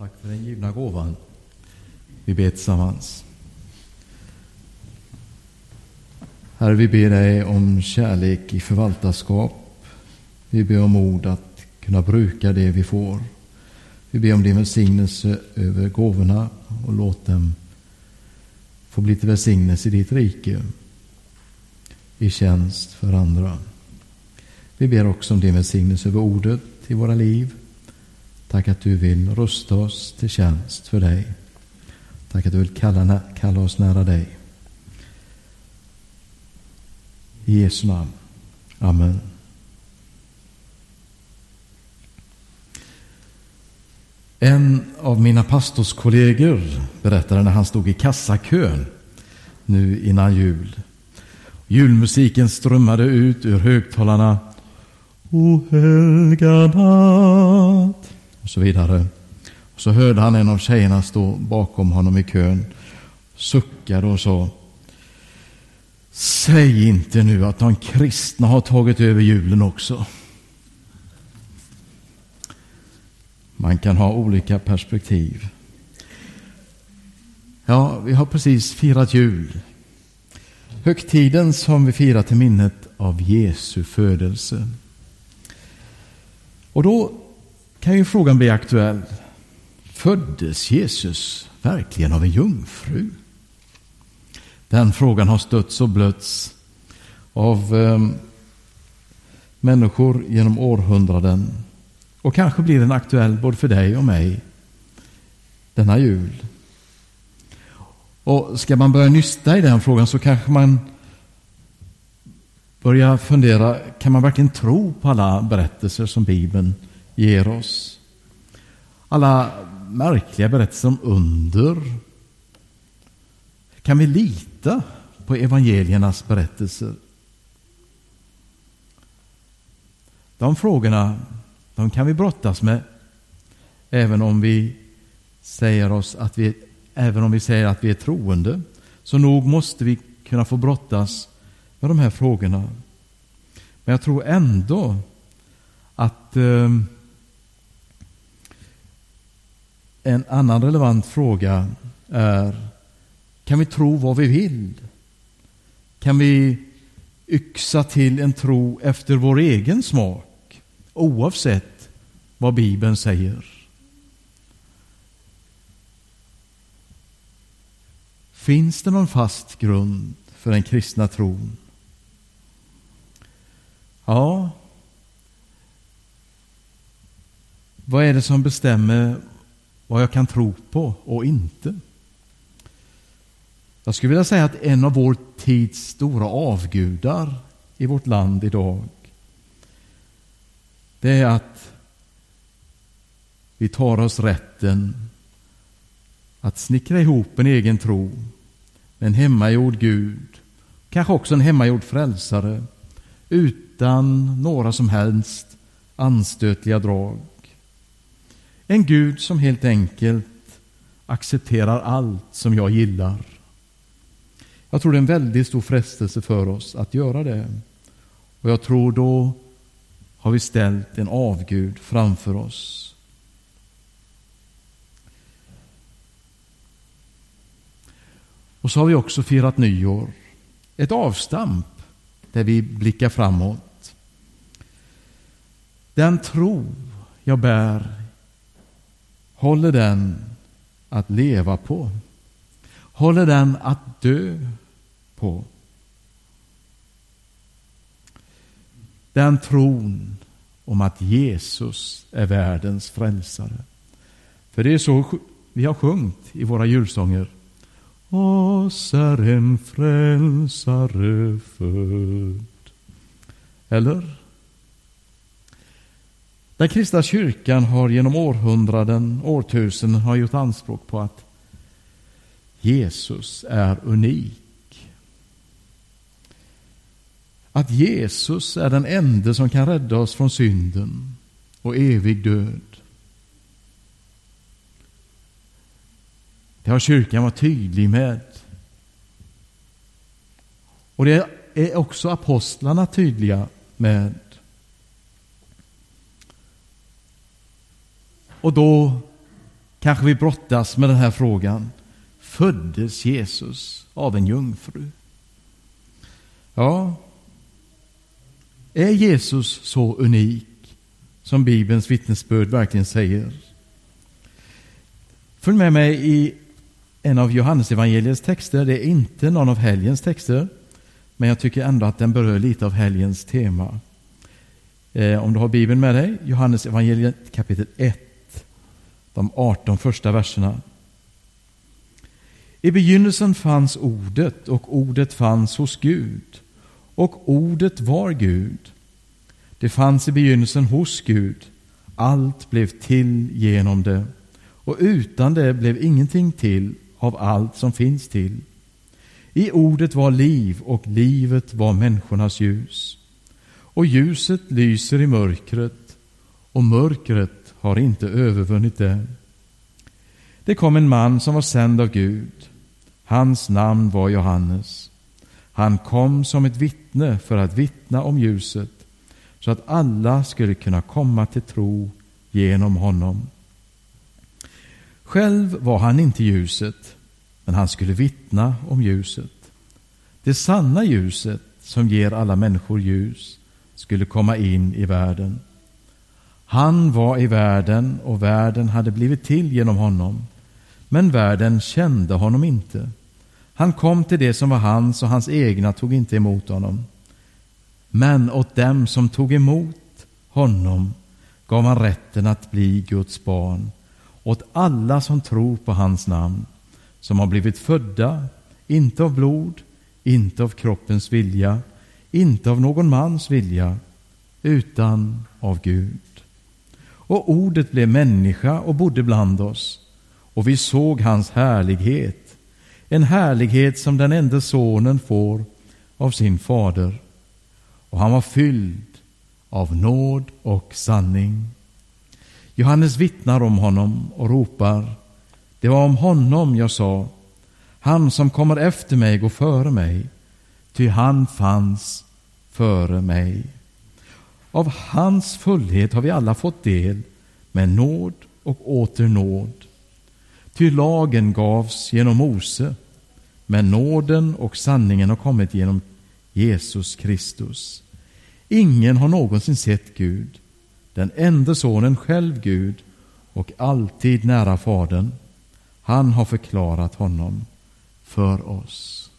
Tack för den givna gåvan. Vi ber tillsammans. Herre, vi ber dig om kärlek i förvaltarskap. Vi ber om mod att kunna bruka det vi får. Vi ber om din välsignelse över gåvorna och låt dem få bli till välsignelse i ditt rike i tjänst för andra. Vi ber också om din välsignelse över ordet i våra liv. Tack att du vill rusta oss till tjänst för dig. Tack att du vill kalla, kalla oss nära dig. I Jesu namn. Amen. En av mina pastorskollegor berättade när han stod i kassakön nu innan jul. Julmusiken strömmade ut ur högtalarna. O helga natt. Och så vidare. Och så hörde han en av tjejerna stå bakom honom i kön. Suckade och sa. Säg inte nu att de kristna har tagit över julen också. Man kan ha olika perspektiv. Ja, vi har precis firat jul. Högtiden som vi firar till minnet av Jesu födelse. Och då kan ju frågan bli aktuell. Föddes Jesus verkligen av en jungfru? Den frågan har stötts och blötts av eh, människor genom århundraden. Och kanske blir den aktuell både för dig och mig denna jul. Och ska man börja nysta i den frågan så kanske man börjar fundera, kan man verkligen tro på alla berättelser som Bibeln ger oss? Alla märkliga berättelser om under. Kan vi lita på evangeliernas berättelser? De frågorna de kan vi brottas med även om vi säger oss att vi även om vi säger att vi är troende. Så nog måste vi kunna få brottas med de här frågorna. Men jag tror ändå att eh, en annan relevant fråga är kan vi tro vad vi vill? Kan vi yxa till en tro efter vår egen smak oavsett vad Bibeln säger? Finns det någon fast grund för den kristna tron? Ja. Vad är det som bestämmer vad jag kan tro på och inte? Jag skulle vilja säga att en av vår tids stora avgudar i vårt land idag det är att vi tar oss rätten att snickra ihop en egen tro med en hemmagjord Gud, kanske också en hemmagjord frälsare, utan några som helst anstötliga drag. En Gud som helt enkelt accepterar allt som jag gillar. Jag tror det är en väldigt stor frestelse för oss att göra det. Och jag tror då har vi ställt en avgud framför oss. Och så har vi också firat nyår. Ett avstamp där vi blickar framåt. Den tro jag bär, håller den att leva på? Håller den att dö på? Den tron om att Jesus är världens frälsare. För det är så vi har sjungit i våra julsånger. Oss är en frälsare född. Eller? Den kristna kyrkan har genom århundraden, årtusenden har gjort anspråk på att Jesus är unik. Att Jesus är den enda som kan rädda oss från synden och evig död. Det har kyrkan varit tydlig med. Och det är också apostlarna tydliga med. Och då kanske vi brottas med den här frågan. Föddes Jesus av en jungfru? Ja, är Jesus så unik som Bibelns vittnesbörd verkligen säger? Följ med mig i en av Johannesevangeliets texter. Det är inte någon av helgens texter, men jag tycker ändå att den berör lite av helgens tema. Eh, om du har Bibeln med dig, Johannesevangeliet, kapitel 1, de 18 första verserna. I begynnelsen fanns Ordet, och Ordet fanns hos Gud, och Ordet var Gud. Det fanns i begynnelsen hos Gud. Allt blev till genom det, och utan det blev ingenting till av allt som finns till. I Ordet var liv, och livet var människornas ljus. Och ljuset lyser i mörkret, och mörkret har inte övervunnit det. Det kom en man som var sänd av Gud. Hans namn var Johannes. Han kom som ett vittne för att vittna om ljuset, så att alla skulle kunna komma till tro genom honom. Själv var han inte ljuset, men han skulle vittna om ljuset. Det sanna ljuset som ger alla människor ljus skulle komma in i världen. Han var i världen och världen hade blivit till genom honom. Men världen kände honom inte. Han kom till det som var hans och hans egna tog inte emot honom. Men åt dem som tog emot honom gav han rätten att bli Guds barn, åt alla som tror på hans namn, som har blivit födda, inte av blod, inte av kroppens vilja, inte av någon mans vilja, utan av Gud. Och ordet blev människa och bodde bland oss, och vi såg hans härlighet, en härlighet som den enda sonen får av sin fader. Och han var fylld av nåd och sanning. Johannes vittnar om honom och ropar, det var om honom jag sa, han som kommer efter mig går före mig, ty han fanns före mig. Av hans fullhet har vi alla fått del med nåd och åter nåd. Ty lagen gavs genom Mose, men nåden och sanningen har kommit genom Jesus Kristus. Ingen har någonsin sett Gud, den enda sonen själv Gud och alltid nära Fadern. Han har förklarat honom för oss.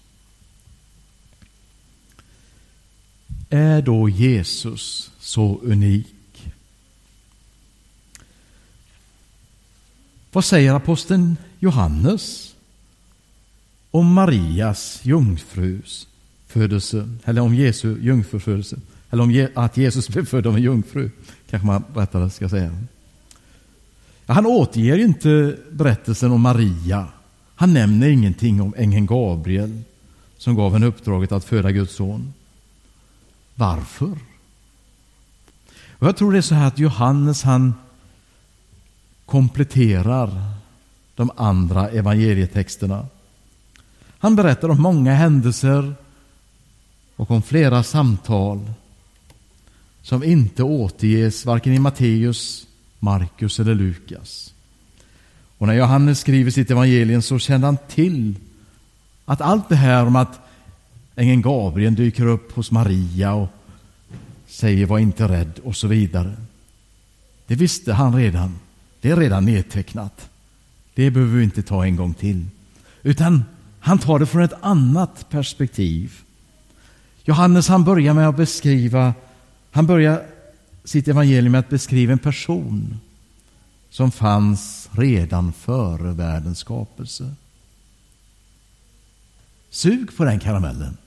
Är då Jesus så unik? Vad säger aposteln Johannes om Marias jungfrus födelse, eller om Jesu jungfrufödelse, eller om att Jesus blev född av en jungfru, kanske man rättare ska säga. Han återger inte berättelsen om Maria han nämner ingenting om ängeln Gabriel som gav henne uppdraget att föda Guds son. Varför? Och jag tror det är så här att Johannes han kompletterar de andra evangelietexterna. Han berättar om många händelser och om flera samtal som inte återges varken i Matteus, Markus eller Lukas. Och när Johannes skriver sitt evangelium så kände han till att allt det här om att ängeln Gabriel dyker upp hos Maria och säger var inte rädd och så vidare. Det visste han redan. Det är redan nedtecknat. Det behöver vi inte ta en gång till. Utan han tar det från ett annat perspektiv. Johannes han börjar med att beskriva, han börjar sitt evangelium med att beskriva en person som fanns redan före världens skapelse. Sug på den karamellen.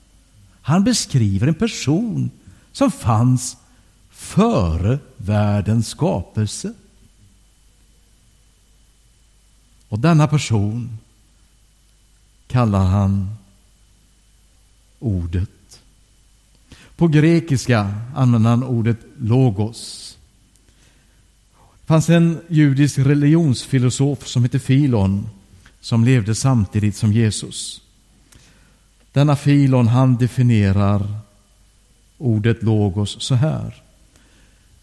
Han beskriver en person som fanns före världens skapelse. Och denna person kallar han ordet. På grekiska använder han ordet logos. Det fanns en judisk religionsfilosof som hette Filon som levde samtidigt som Jesus. Denna Filon han definierar ordet logos så här.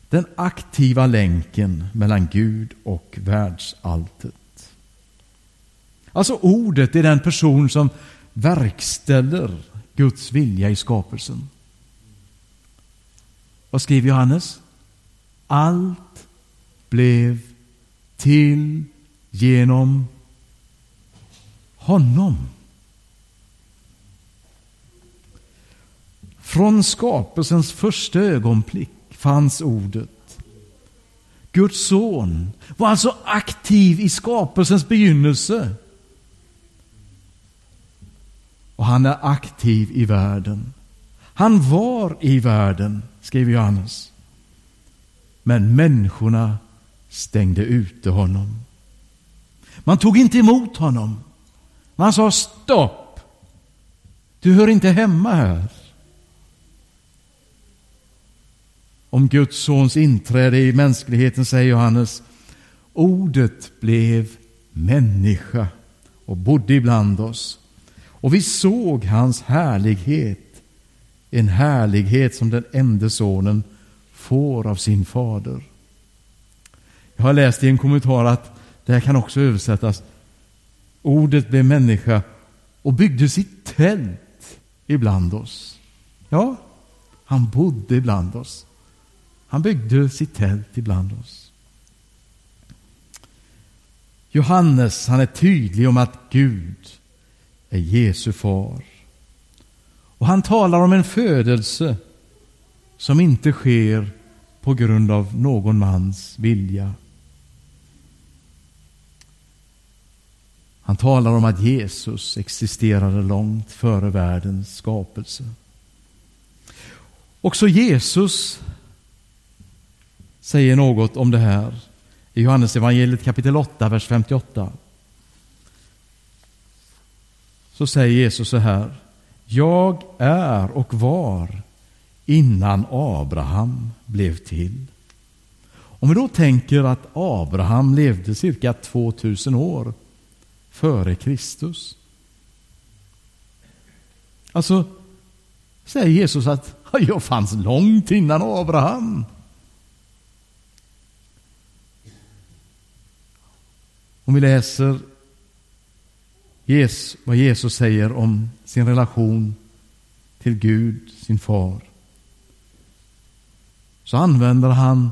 Den aktiva länken mellan Gud och världsalltet. Alltså ordet är den person som verkställer Guds vilja i skapelsen. Vad skriver Johannes? Allt blev till genom honom. Från skapelsens första ögonblick fanns ordet. Guds son var alltså aktiv i skapelsens begynnelse. Och han är aktiv i världen. Han var i världen, skriver Johannes. Men människorna stängde ute honom. Man tog inte emot honom. Man sa stopp. Du hör inte hemma här. Om Guds sons inträde i mänskligheten säger Johannes Ordet blev människa och bodde ibland oss. Och vi såg hans härlighet, en härlighet som den enda sonen får av sin fader. Jag har läst i en kommentar att det här kan också översättas Ordet blev människa och byggde sitt tält ibland oss. Ja, han bodde ibland oss. Han byggde sitt tält ibland oss. Johannes han är tydlig om att Gud är Jesu far. Och han talar om en födelse som inte sker på grund av någon mans vilja. Han talar om att Jesus existerade långt före världens skapelse. Också Jesus säger något om det här i Johannes evangeliet kapitel 8, vers 58. Så säger Jesus så här. Jag är och var innan Abraham blev till. Om vi då tänker att Abraham levde cirka 2000 år före Kristus. Alltså, säger Jesus att jag fanns långt innan Abraham. Om vi läser vad Jesus säger om sin relation till Gud, sin far, så använder han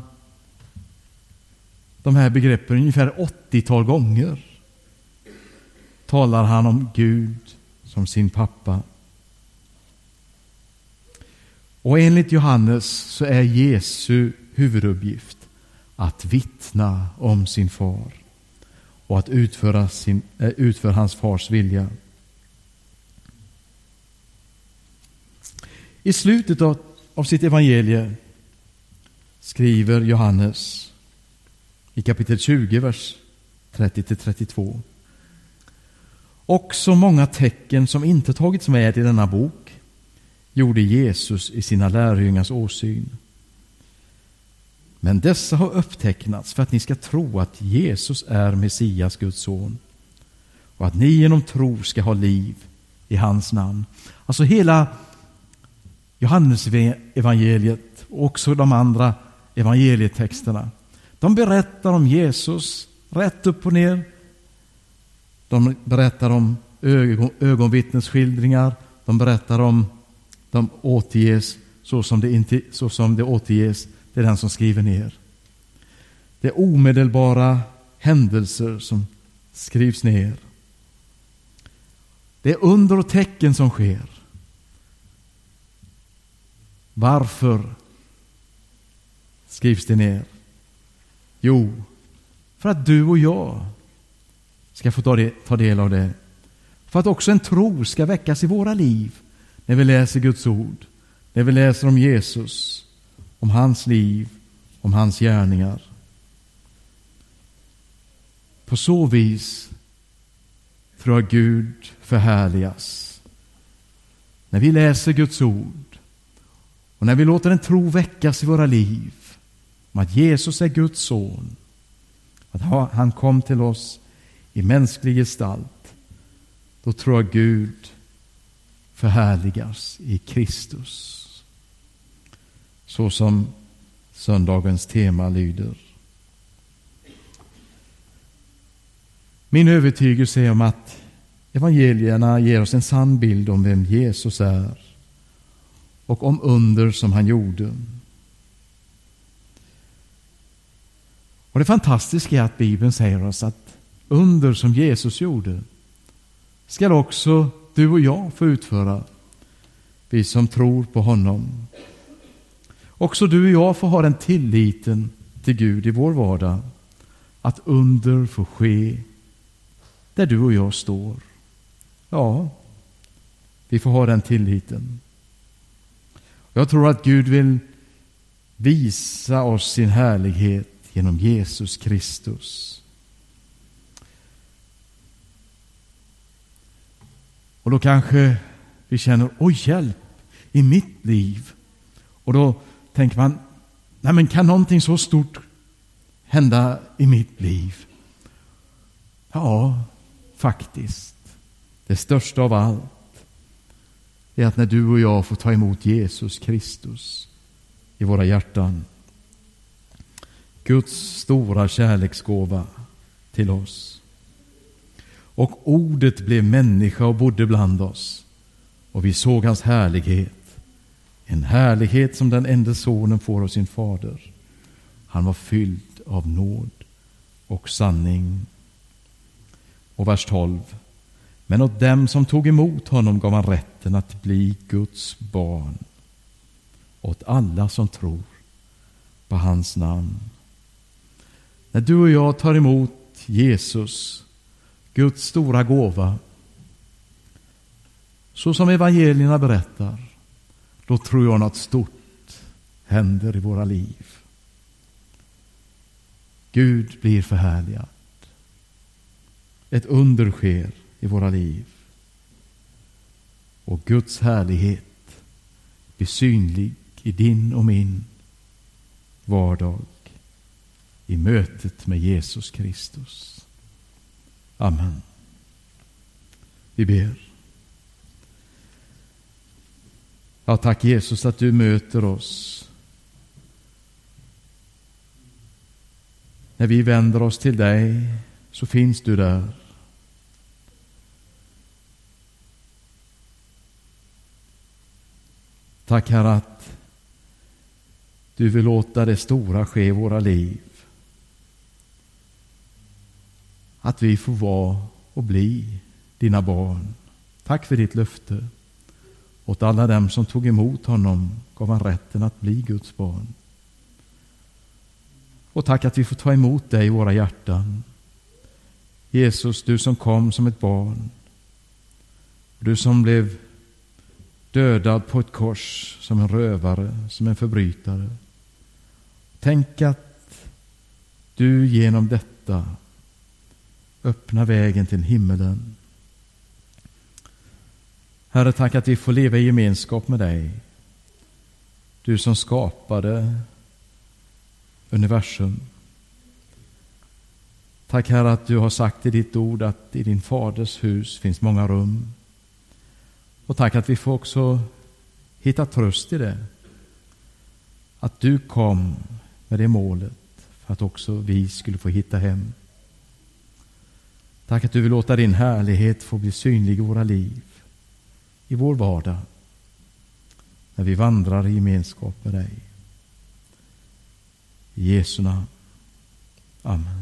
de här begreppen ungefär 80-tal gånger. Talar han om Gud som sin pappa. Och enligt Johannes så är Jesu huvuduppgift att vittna om sin far och att utföra, sin, eh, utföra hans fars vilja. I slutet av, av sitt evangelie skriver Johannes i kapitel 20, vers 30-32. Också många tecken som inte tagits med i denna bok gjorde Jesus i sina lärjungars åsyn. Men dessa har upptecknats för att ni ska tro att Jesus är Messias, Guds son och att ni genom tro ska ha liv i hans namn. Alltså hela Johannes evangeliet och också de andra evangelietexterna. De berättar om Jesus rätt upp och ner. De berättar om ögon, ögonvittnesskildringar. De berättar om, de återges så som det, inte, så som det återges det är den som skriver ner. Det är omedelbara händelser som skrivs ner. Det är under och tecken som sker. Varför skrivs det ner? Jo, för att du och jag ska få ta del av det. För att också en tro ska väckas i våra liv när vi läser Guds ord, när vi läser om Jesus, om hans liv, om hans gärningar. På så vis tror jag Gud förhärligas. När vi läser Guds ord och när vi låter en tro väckas i våra liv om att Jesus är Guds son, att han kom till oss i mänsklig gestalt, då tror jag Gud förhärligas i Kristus så som söndagens tema lyder. Min övertygelse är om att evangelierna ger oss en sann bild om vem Jesus är och om under som han gjorde. Och Det fantastiska är att Bibeln säger oss att under som Jesus gjorde skall också du och jag få utföra, vi som tror på honom. Också du och jag får ha den tilliten till Gud i vår vardag att under får ske där du och jag står. Ja, vi får ha den tilliten. Jag tror att Gud vill visa oss sin härlighet genom Jesus Kristus. Och då kanske vi känner, oj hjälp, i mitt liv. Och då tänker man, nej men kan någonting så stort hända i mitt liv? Ja, faktiskt. Det största av allt är att när du och jag får ta emot Jesus Kristus i våra hjärtan. Guds stora kärleksgåva till oss. Och ordet blev människa och bodde bland oss. Och vi såg hans härlighet. En härlighet som den enda sonen får av sin fader. Han var fylld av nåd och sanning. Och vers 12. Men åt dem som tog emot honom gav han rätten att bli Guds barn. Åt alla som tror på hans namn. När du och jag tar emot Jesus, Guds stora gåva, så som evangelierna berättar, då tror jag något stort händer i våra liv. Gud blir förhärligad. Ett under sker i våra liv. Och Guds härlighet blir synlig i din och min vardag i mötet med Jesus Kristus. Amen. Vi ber. Ja, tack Jesus att du möter oss. När vi vänder oss till dig så finns du där. Tack Herre att du vill låta det stora ske i våra liv. Att vi får vara och bli dina barn. Tack för ditt löfte. Åt alla dem som tog emot honom gav han rätten att bli Guds barn. Och tack att vi får ta emot dig i våra hjärtan. Jesus, du som kom som ett barn. Du som blev dödad på ett kors som en rövare, som en förbrytare. Tänk att du genom detta öppnar vägen till himmelen. Herre, tack att vi får leva i gemenskap med dig. Du som skapade universum. Tack Herre att du har sagt i ditt ord att i din faders hus finns många rum. Och tack att vi får också hitta tröst i det. Att du kom med det målet för att också vi skulle få hitta hem. Tack att du vill låta din härlighet få bli synlig i våra liv, i vår vardag, när vi vandrar i gemenskap med dig. I Jesu namn. Amen.